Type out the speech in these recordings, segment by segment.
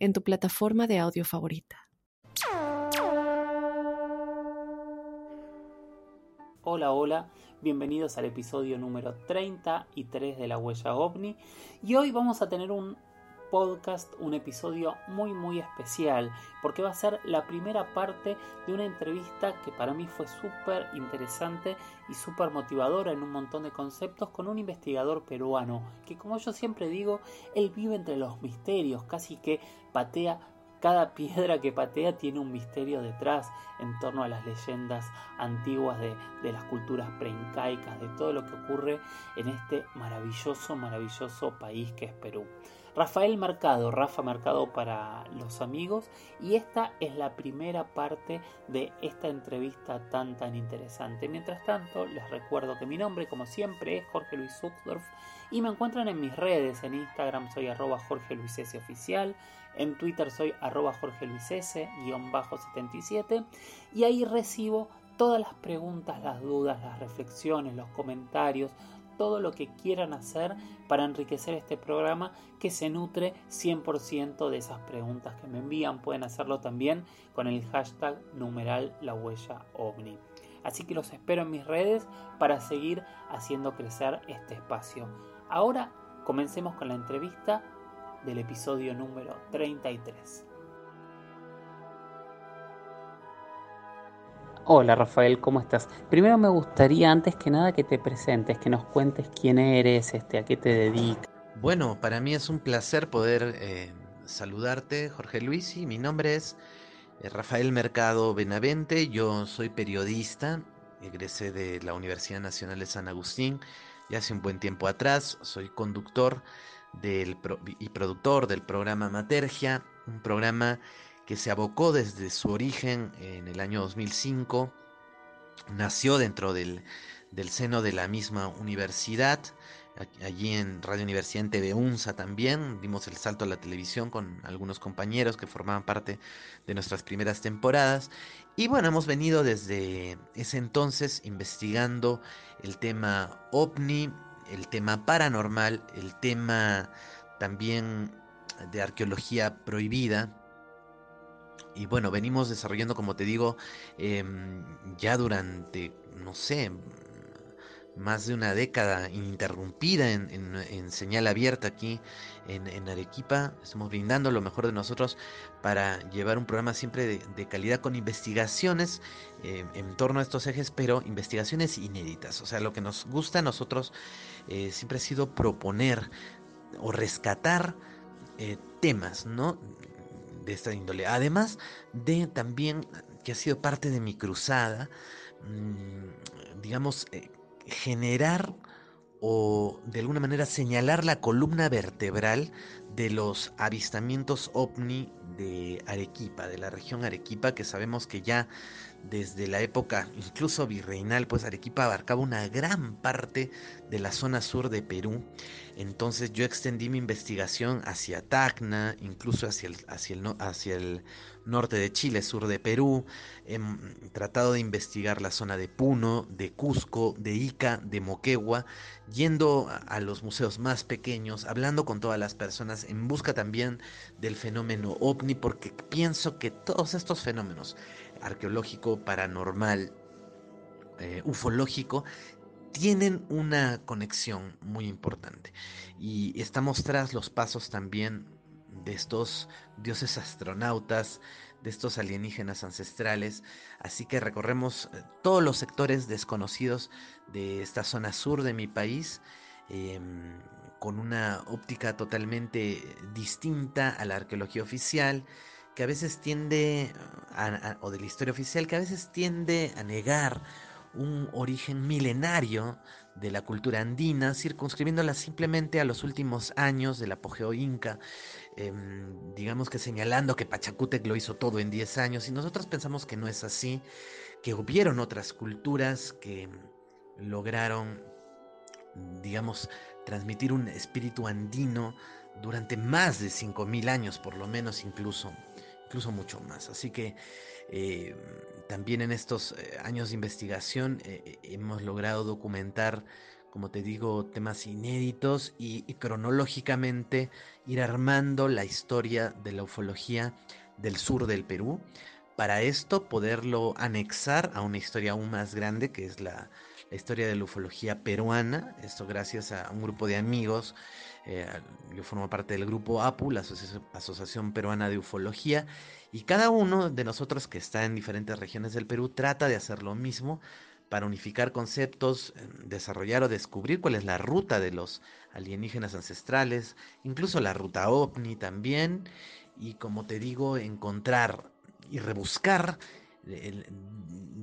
en tu plataforma de audio favorita. Hola, hola, bienvenidos al episodio número 33 de La Huella OVNI y hoy vamos a tener un podcast, un episodio muy muy especial, porque va a ser la primera parte de una entrevista que para mí fue súper interesante y súper motivadora en un montón de conceptos con un investigador peruano, que como yo siempre digo, él vive entre los misterios, casi que patea cada piedra que patea tiene un misterio detrás en torno a las leyendas antiguas de, de, las culturas preincaicas, de todo lo que ocurre en este maravilloso, maravilloso país que es Perú. Rafael Mercado, Rafa Mercado para los amigos, y esta es la primera parte de esta entrevista tan tan interesante. Mientras tanto, les recuerdo que mi nombre, como siempre, es Jorge Luis Zuckdorf y me encuentran en mis redes, en Instagram soy arroba Jorge Luis S oficial, en Twitter soy arroba Jorge Luis S, guion bajo 77, y ahí recibo todas las preguntas, las dudas, las reflexiones, los comentarios, todo lo que quieran hacer para enriquecer este programa que se nutre 100% de esas preguntas que me envían. Pueden hacerlo también con el hashtag numeral la huella ovni. Así que los espero en mis redes para seguir haciendo crecer este espacio. Ahora comencemos con la entrevista del episodio número 33. Hola Rafael, ¿cómo estás? Primero me gustaría antes que nada que te presentes, que nos cuentes quién eres, este, a qué te dedicas. Bueno, para mí es un placer poder eh, saludarte, Jorge Luis, y mi nombre es eh, Rafael Mercado Benavente, yo soy periodista, egresé de la Universidad Nacional de San Agustín ya hace un buen tiempo atrás, soy conductor del y productor del programa Matergia, un programa que se abocó desde su origen en el año 2005, nació dentro del, seno de la misma universidad, allí en Radio Universidad en TV UNSA también, dimos el salto a la televisión con algunos compañeros que formaban parte de nuestras primeras temporadas. Y bueno, hemos venido desde ese entonces investigando el tema ovni, el tema paranormal, el tema también de arqueología prohibida, y bueno, venimos desarrollando, como te digo, em, ya durante, no sé, más de una década ininterrumpida en, señal abierta aquí en, Arequipa. Estamos brindando lo mejor de nosotros para llevar un programa siempre de, calidad con investigaciones em, en torno a estos ejes, pero investigaciones inéditas. O sea, lo que nos gusta a nosotros eh, siempre ha sido proponer o rescatar eh, temas, ¿no? De esta índole. Además de también que ha sido parte de mi cruzada, mm, digamos, eh, generar o de alguna manera señalar la columna vertebral de los avistamientos ovni de Arequipa, de la región Arequipa, que sabemos que ya desde la época incluso virreinal, pues Arequipa abarcaba una gran parte de la zona sur de Perú. Entonces yo extendí mi investigación hacia Tacna, incluso hacia el, hacia el, hacia el norte de Chile, sur de Perú. He tratado de investigar la zona de Puno, de Cusco, de Ica, de Moquegua, yendo a los museos más pequeños, hablando con todas las personas en busca también del fenómeno ovni, porque pienso que todos estos fenómenos, arqueológico, paranormal, eh, ufológico, tienen una conexión muy importante. Y estamos tras los pasos también de estos dioses astronautas, de estos alienígenas ancestrales. Así que recorremos eh, todos los sectores desconocidos de esta zona sur de mi país. Em, con una óptica totalmente distinta a la arqueología oficial, que a veces tiende, o de la historia oficial, que a veces tiende a negar un origen milenario de la cultura andina, circunscribiéndola simplemente a los últimos años del apogeo inca. em, digamos que señalando que Pachacútec lo hizo todo en 10 años y nosotros pensamos que no es así, que hubieron otras culturas que lograron, digamos, transmitir un espíritu andino durante más de 5.000 años, por lo menos incluso, incluso mucho más. Así que eh, también en estos eh, años de investigación eh, hemos logrado documentar, como te digo, temas inéditos y, y cronológicamente ir armando la historia de la ufología del sur del Perú. Para esto poderlo anexar a una historia aún más grande que es la, la historia de la ufología peruana, esto gracias a un grupo de amigos, eh, yo formo parte del grupo APU, la Asociación Peruana de Ufología, y cada uno de nosotros que está en diferentes regiones del Perú trata de hacer lo mismo para unificar conceptos, em, desarrollar o descubrir cuál es la ruta de los alienígenas ancestrales, incluso la ruta ovni también, y como te digo, encontrar y rebuscar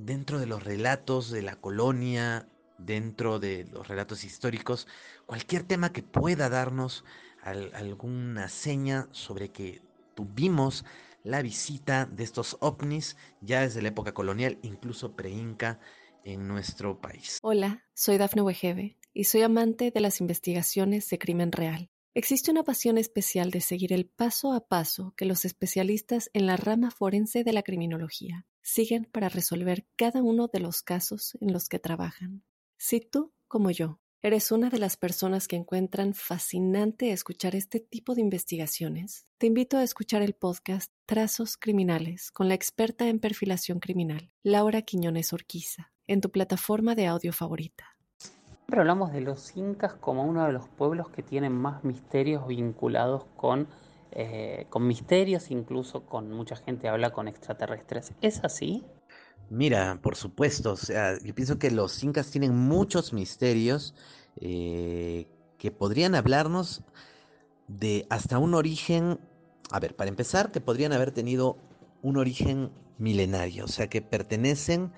dentro de los relatos de la colonia, dentro de los relatos históricos, cualquier tema que pueda darnos alguna seña sobre que tuvimos la visita de estos ovnis ya desde la época colonial, incluso pre-inca en nuestro país. Hola, soy Dafne Wegebe y soy amante de las investigaciones de crimen real. Existe una pasión especial de seguir el paso a paso que los especialistas en la rama forense de la criminología siguen para resolver cada uno de los casos en los que trabajan. Si tú, como yo, eres una de las personas que encuentran fascinante escuchar este tipo de investigaciones, te invito a escuchar el podcast Trazos Criminales con la experta en perfilación criminal, Laura Quiñones Orquiza, en tu plataforma de audio favorita. Siempre hablamos de los incas como uno de los pueblos que tienen más misterios vinculados con eh, con misterios, incluso con mucha gente habla con extraterrestres. ¿Es así? Mira, por supuesto, o sea, yo pienso que los incas tienen muchos misterios eh, que podrían hablarnos de hasta un origen, a ver, para empezar, que podrían haber tenido un origen milenario, o sea, que pertenecen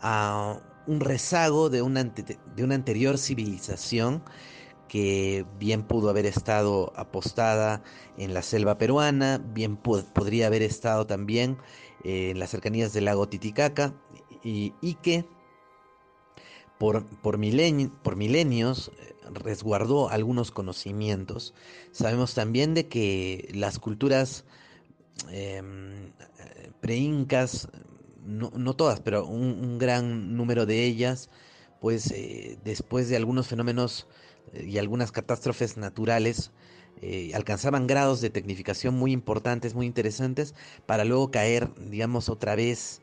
a un rezago de una, de una anterior civilización que bien pudo haber estado apostada en la selva peruana, bien podría haber estado también eh, en las cercanías del lago Titicaca y, que por, por, por milenios eh, resguardó algunos conocimientos. Sabemos también de que las culturas em, pre-incas, no, todas, pero un, gran número de ellas, pues eh, después de algunos fenómenos y algunas catástrofes naturales eh, alcanzaban grados de tecnificación muy importantes, muy interesantes, para luego caer, digamos, otra vez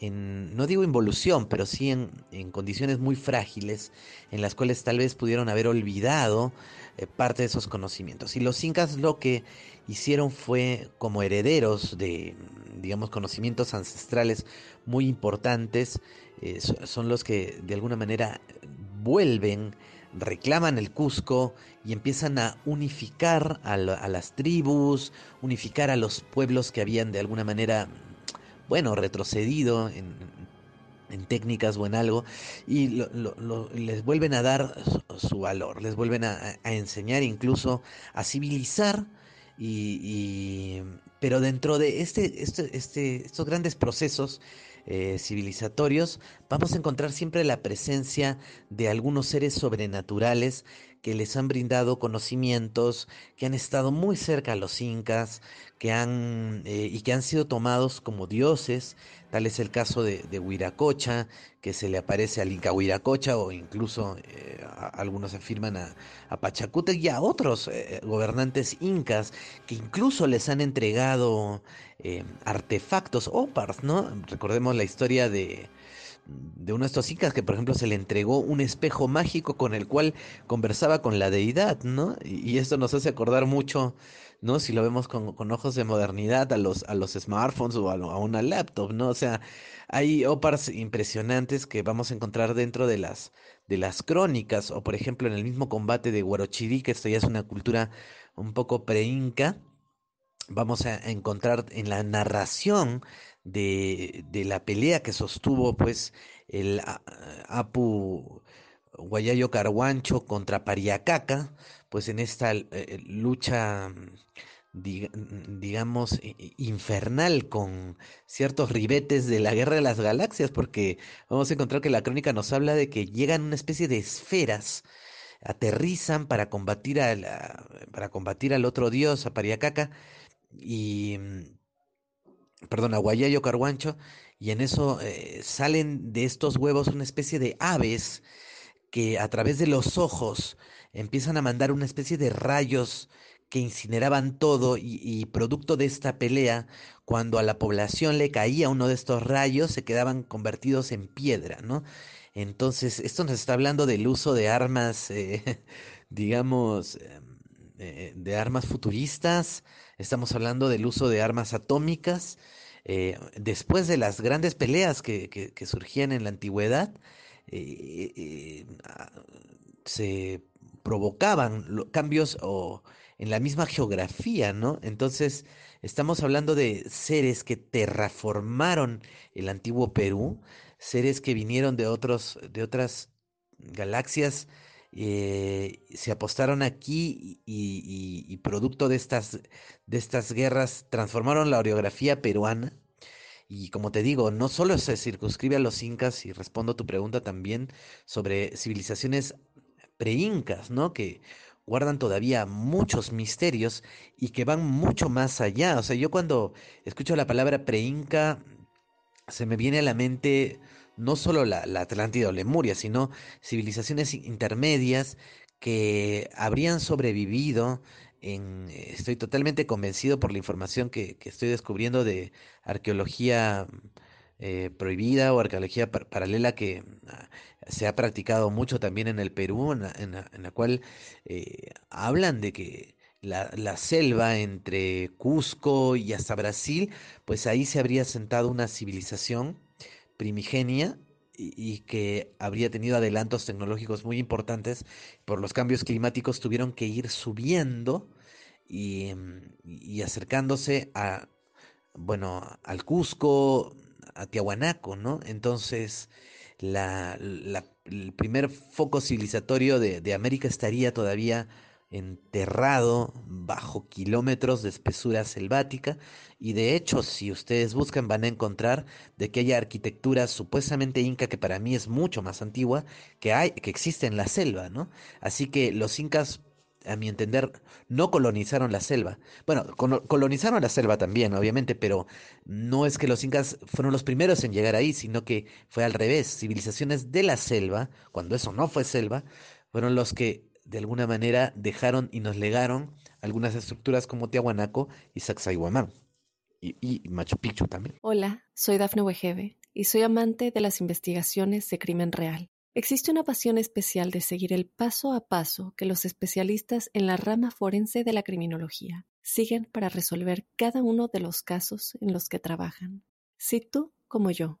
en, no digo involución, pero sí en, condiciones muy frágiles, en las cuales tal vez pudieron haber olvidado eh, parte de esos conocimientos. Y los incas lo que hicieron fue, como herederos de, digamos, conocimientos ancestrales muy importantes, eh, son los que de alguna manera vuelven reclaman el Cusco y empiezan a unificar a, las tribus, unificar a los pueblos que habían de alguna manera, bueno, retrocedido en, técnicas o en algo, y les vuelven a dar su, valor, les vuelven a, enseñar incluso a civilizar. Y, pero dentro de este, este, este, estos grandes procesos eh, civilizatorios, vamos a encontrar siempre la presencia de algunos seres sobrenaturales que les han brindado conocimientos, que han estado muy cerca a los incas, que han eh, y que han sido tomados como dioses. Tal es el caso de, Huiracocha, que se le aparece al Inca Huiracocha, o incluso eh, algunos afirman a, a, y a otros eh, gobernantes incas, que incluso les han entregado artefactos, opars, ¿no? Recordemos la historia de, de uno de estos incas que por ejemplo se le entregó un espejo mágico con el cual conversaba con la deidad, ¿no? Y, esto nos hace acordar mucho, ¿no? Si lo vemos con, ojos de modernidad a los, a los smartphones o a, una laptop, ¿no? O sea, hay opars impresionantes que vamos a encontrar dentro de las, de las crónicas, o por ejemplo en el mismo combate de Huarochirí, que esto ya es una cultura un poco pre-inca, vamos a encontrar en la narración de, de la pelea que sostuvo pues el Apu Guayayo Carhuancho contra Pariacaca, pues en esta eh, lucha digamos, infernal con ciertos ribetes de la Guerra de las Galaxias, porque vamos a encontrar que la crónica nos habla de que llegan una especie de esferas, aterrizan para combatir, a para combatir al otro dios, a Pariacaca, y, mm, perdón, a Guayayo Carguancho, y en eso eh, salen de estos huevos una especie de aves que a través de los ojos empiezan a mandar una especie de rayos que incineraban todo y, producto de esta pelea, cuando a la población le caía uno de estos rayos, se quedaban convertidos en piedra, ¿no? Entonces, esto nos está hablando del uso de armas, eh, digamos, em, eh, de armas futuristas, estamos hablando del uso de armas atómicas, eh, después de las grandes peleas que, que, surgían en la antigüedad, ah, se provocaban cambios o en la misma geografía, ¿no? Entonces, estamos hablando de seres que terraformaron el antiguo Perú, seres que vinieron de otros, de otras galaxias, eh, se apostaron aquí y, producto de estas, de estas guerras transformaron la orografía peruana. Y como te digo, no solo se circunscribe a los incas, y respondo tu pregunta también sobre civilizaciones pre-incas, ¿no? Que guardan todavía muchos misterios y que van mucho más allá. O sea, yo cuando escucho la palabra pre-inca, se me viene a la mente no solo la, Atlántida o Lemuria, sino civilizaciones intermedias que habrían sobrevivido en, estoy totalmente convencido por la información que, que estoy descubriendo de arqueología eh, prohibida o arqueología paralela que ah, se ha practicado mucho también en el Perú, en la, cual eh, hablan de que la, la, selva entre Cusco y hasta Brasil, pues ahí se habría sentado una civilización primigenia y, que habría tenido adelantos tecnológicos muy importantes. Por los cambios climáticos tuvieron que ir subiendo y, y acercándose a, bueno, al Cusco, a Tiahuanaco, ¿no? Entonces, la, el primer foco civilizatorio de, de, América estaría todavía enterrado bajo kilómetros de espesura selvática y de hecho si ustedes buscan van a encontrar de que haya arquitectura supuestamente inca que para mí es mucho más antigua que hay que existe en la selva, ¿no? Así que los incas a mi entender, no colonizaron la selva. Bueno, colonizaron la selva también, obviamente, pero no es que los incas fueron los primeros en llegar ahí, sino que fue al revés. Civilizaciones de la selva, cuando eso no fue selva, fueron los que de alguna manera dejaron y nos legaron algunas estructuras como Tiahuanaco y Sacsayhuamán. Y, Machu Picchu también. Hola, soy Dafne Wegebe y soy amante de las investigaciones de crimen real. Existe una pasión especial de seguir el paso a paso que los especialistas en la rama forense de la criminología siguen para resolver cada uno de los casos en los que trabajan. Si tú, como yo,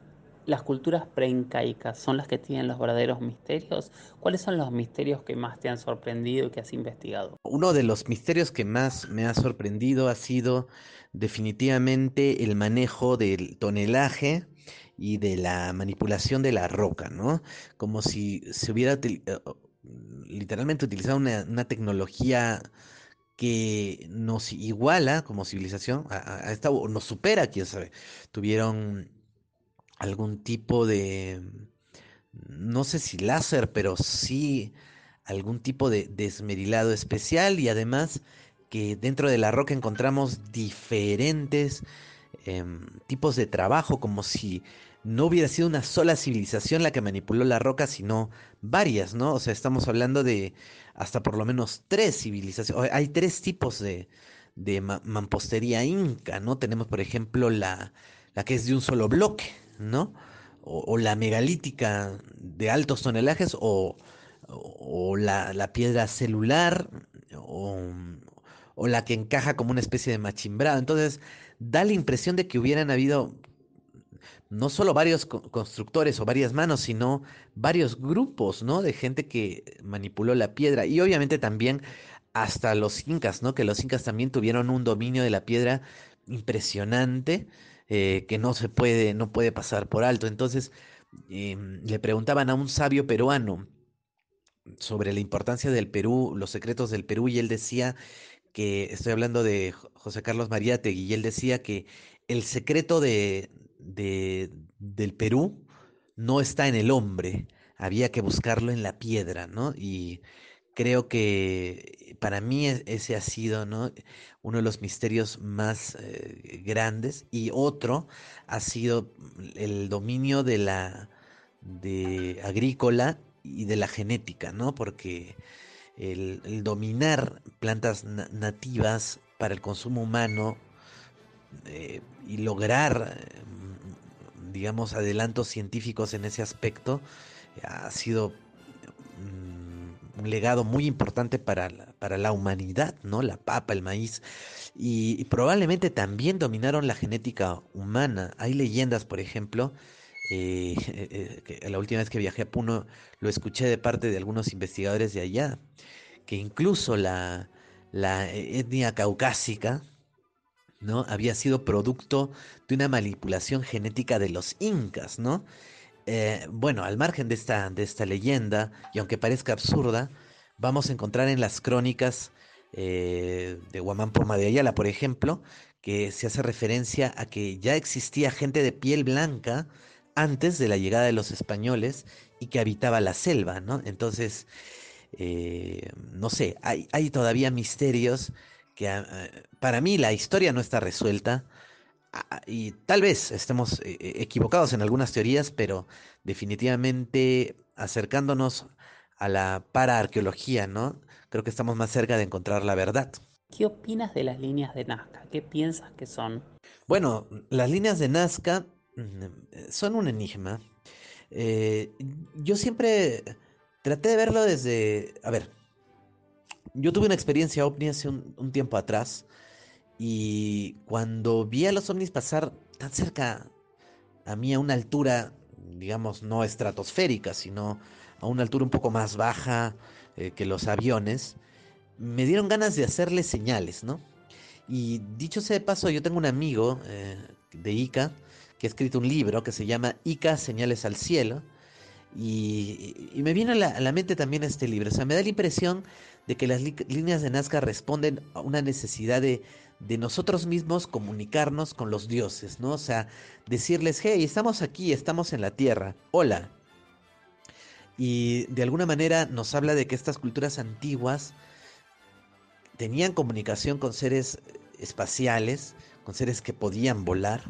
las culturas preincaicas son las que tienen los verdaderos misterios? ¿Cuáles son los misterios que más te han sorprendido y que has investigado? Uno de los misterios que más me ha sorprendido ha sido definitivamente el manejo del tonelaje y de la manipulación de la roca, ¿no? Como si se hubiera eh, literalmente utilizado una, tecnología que nos iguala como civilización, a, nos supera, quién sabe. Tuvieron algún tipo de, no sé si láser, pero sí algún tipo de desmerilado especial y además que dentro de la roca encontramos diferentes em, tipos de trabajo, como si no hubiera sido una sola civilización la que manipuló la roca, sino varias, ¿no? O sea, estamos hablando de hasta por lo menos tres civilizaciones. Hay tres tipos de, de mampostería inca, ¿no? Tenemos, por ejemplo, la, la que es de un solo bloque, ¿no? O, la megalítica de altos tonelajes o, la, piedra celular o, la que encaja como una especie de machimbrado. Entonces, da la impresión de que hubieran habido no solo varios constructores o varias manos, sino varios grupos, ¿no? De gente que manipuló la piedra. Y obviamente también hasta los incas, ¿no? Que los incas también tuvieron un dominio de la piedra impresionante eh, que no se puede, no puede pasar por alto. Entonces, em, le preguntaban a un sabio peruano sobre la importancia del Perú, los secretos del Perú, y él decía que, estoy hablando de José Carlos Mariátegui, y él decía que el secreto de, del Perú no está en el hombre, había que buscarlo en la piedra, ¿no? Y creo que para mí ese ha sido, ¿no? Uno de los misterios más eh, grandes. Y otro ha sido el dominio de la de agrícola y de la genética, ¿no? Porque el, dominar plantas nativas para el consumo humano eh, y lograr, mm, digamos, adelantos científicos en ese aspecto ha sido mm, un legado muy importante para la, para la humanidad, ¿no? La papa, el maíz. Y, probablemente también dominaron la genética humana. Hay leyendas, por ejemplo, eh, eh, la última vez que viajé a Puno lo escuché de parte de algunos investigadores de allá, que incluso la, la etnia caucásica, ¿no? Había sido producto de una manipulación genética de los incas, ¿no? Eh, bueno, al margen de esta, de esta leyenda, y aunque parezca absurda, vamos a encontrar en las crónicas eh, de Guamán Poma de Ayala, por ejemplo, que se hace referencia a que ya existía gente de piel blanca antes de la llegada de los españoles y que habitaba la selva, ¿no? Entonces, eh, no sé, hay, todavía misterios que ah, para mí la historia no está resuelta. Y tal vez estemos eh, eh, equivocados en algunas teorías, pero definitivamente acercándonos a la paraarqueología, ¿no? Creo que estamos más cerca de encontrar la verdad. ¿Qué opinas de las líneas de Nazca? ¿Qué piensas que son? Bueno, las líneas de Nazca mm, son un enigma. Eh, yo siempre traté de verlo desde... A ver, yo tuve una experiencia ovni hace un tiempo atrás y cuando vi a los ovnis pasar tan cerca a mí a una altura, digamos, no estratosférica, sino a una altura un poco más baja eh, que los aviones, me dieron ganas de hacerle señales, ¿no? Y dicho sea de paso, yo tengo un amigo eh, de Ica que ha escrito un libro que se llama Ica, Señales al Cielo. Y, me viene a la, a la, mente también este libro. O sea, me da la impresión de que las líneas de Nazca responden a una necesidad de, de nosotros mismos comunicarnos con los dioses, ¿no? O sea, decirles, hey, estamos aquí, estamos en la tierra, hola. Y de alguna manera nos habla de que estas culturas antiguas tenían comunicación con seres espaciales, con seres que podían volar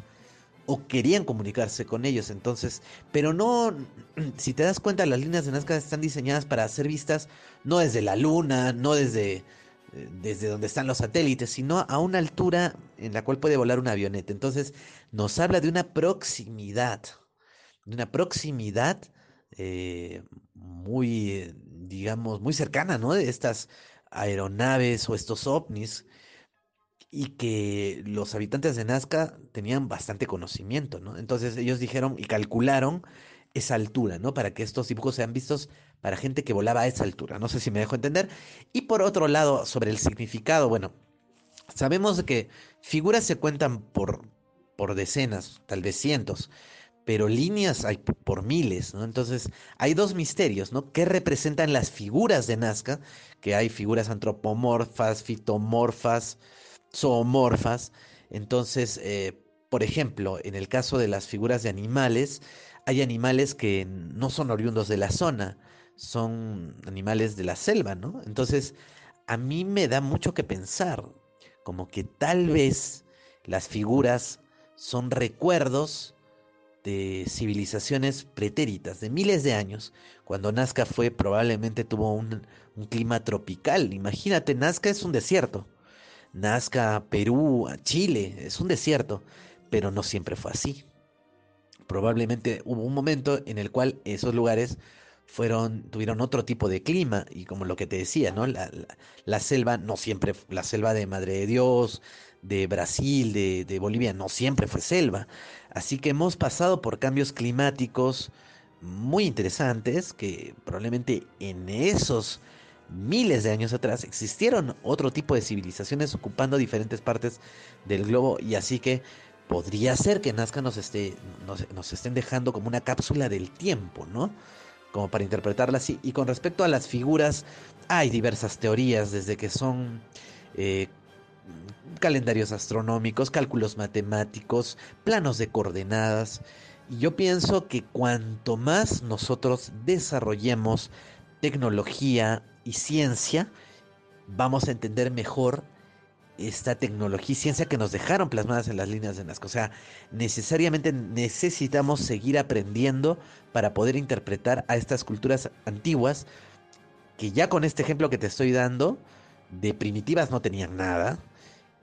o querían comunicarse con ellos. Entonces, pero no, si te das cuenta, las líneas de Nazca están diseñadas para ser vistas no desde la luna, no desde desde donde están los satélites, sino a una altura en la cual puede volar una avioneta. Entonces nos habla de una proximidad, de una proximidad eh, muy, digamos, muy cercana, ¿no? De estas aeronaves o estos ovnis y que los habitantes de Nazca tenían bastante conocimiento, ¿no? Entonces ellos dijeron y calcularon esa altura, ¿no? Para que estos dibujos sean vistos para gente que volaba a esa altura. No sé si me dejo entender. Y por otro lado, sobre el significado, bueno, sabemos que figuras se cuentan por, por decenas, tal vez cientos, pero líneas hay por miles, ¿no? Entonces, hay dos misterios, ¿no? ¿Qué representan las figuras de Nazca? Que hay figuras antropomorfas, fitomorfas, zoomorfas. Entonces, eh, por ejemplo, en el caso de las figuras de animales, hay animales que no son oriundos de la zona, son animales de la selva, ¿no? Entonces, a mí me da mucho que pensar, como que tal vez las figuras son recuerdos de civilizaciones pretéritas, de miles de años. Cuando Nazca fue, probablemente tuvo un, un clima tropical. Imagínate, Nazca es un desierto. Nazca, Perú, Chile, es un desierto, pero no siempre fue así probablemente hubo un momento en el cual esos lugares fueron, tuvieron otro tipo de clima y como lo que te decía, ¿no? La, la, selva no siempre, la selva de Madre de Dios, de Brasil, de, de, Bolivia, no siempre fue selva. Así que hemos pasado por cambios climáticos muy interesantes que probablemente en esos miles de años atrás existieron otro tipo de civilizaciones ocupando diferentes partes del globo y así que podría ser que Nazca nos, esté, nos, estén dejando como una cápsula del tiempo, ¿no? Como para interpretarla así. Y con respecto a las figuras, hay diversas teorías, desde que son eh, calendarios astronómicos, cálculos matemáticos, planos de coordenadas. Y yo pienso que cuanto más nosotros desarrollemos tecnología y ciencia, vamos a entender mejor esta tecnología y ciencia que nos dejaron plasmadas en las líneas de Nazca. O sea, necesariamente necesitamos seguir aprendiendo para poder interpretar a estas culturas antiguas que ya con este ejemplo que te estoy dando, de primitivas no tenían nada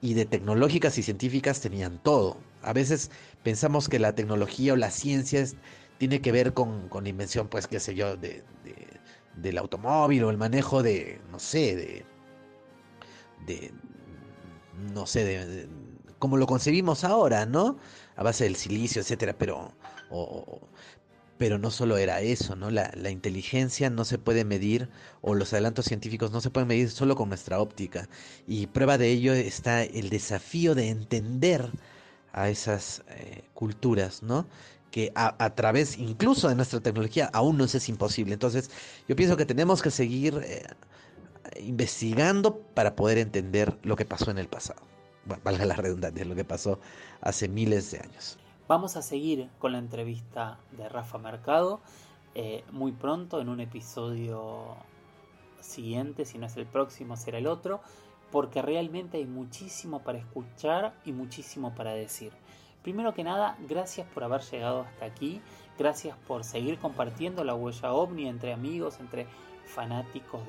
y de tecnológicas y científicas tenían todo. A veces pensamos que la tecnología o la ciencia tiene que ver con, con la invención, pues, qué sé yo, de del automóvil o el manejo de, no sé, de, de no sé, de, como lo concebimos ahora, ¿no? A base del silicio, etcétera, pero, pero no solo era eso, ¿no? La, la, inteligencia no se puede medir, o los adelantos científicos no se pueden medir solo con nuestra óptica. Y prueba de ello está el desafío de entender a esas eh, culturas, ¿no? que a, través incluso de nuestra tecnología aún nos es imposible. Entonces, yo pienso que tenemos que seguir eh, investigando para poder entender lo que pasó en el pasado. valga la redundancia, lo que pasó hace miles de años. Vamos a seguir con la entrevista de Rafa Mercado eh, muy pronto en un episodio siguiente, si no es el próximo será el otro, porque realmente hay muchísimo para escuchar y muchísimo para decir. Primero que nada, gracias por haber llegado hasta aquí, gracias por seguir compartiendo la huella ovni entre amigos, entre fanáticos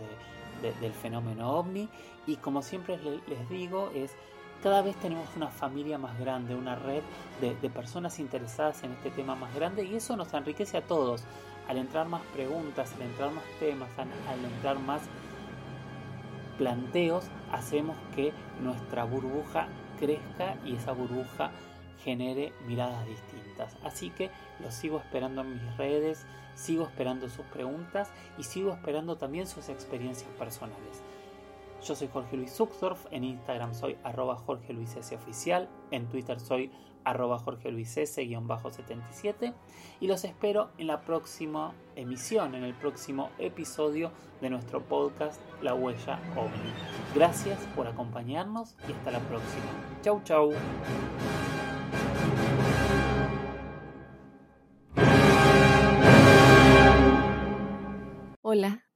del fenómeno ovni y como siempre les digo es cada vez tenemos una familia más grande, una red de, personas interesadas en este tema más grande y eso nos enriquece a todos. Al entrar más preguntas, al entrar más temas, al entrar más planteos, hacemos que nuestra burbuja crezca y esa burbuja genere miradas distintas. Así que los sigo esperando en mis redes, sigo esperando sus preguntas y sigo esperando también sus experiencias personales. Yo soy Jorge Luis Zuxdorf, en Instagram soy arroba Jorge Luis S oficial, en Twitter soy arroba Jorge Luis S-77 y los espero en la próxima emisión, en el próximo episodio de nuestro podcast La Huella OVNI. Gracias por acompañarnos y hasta la próxima. Chau chau.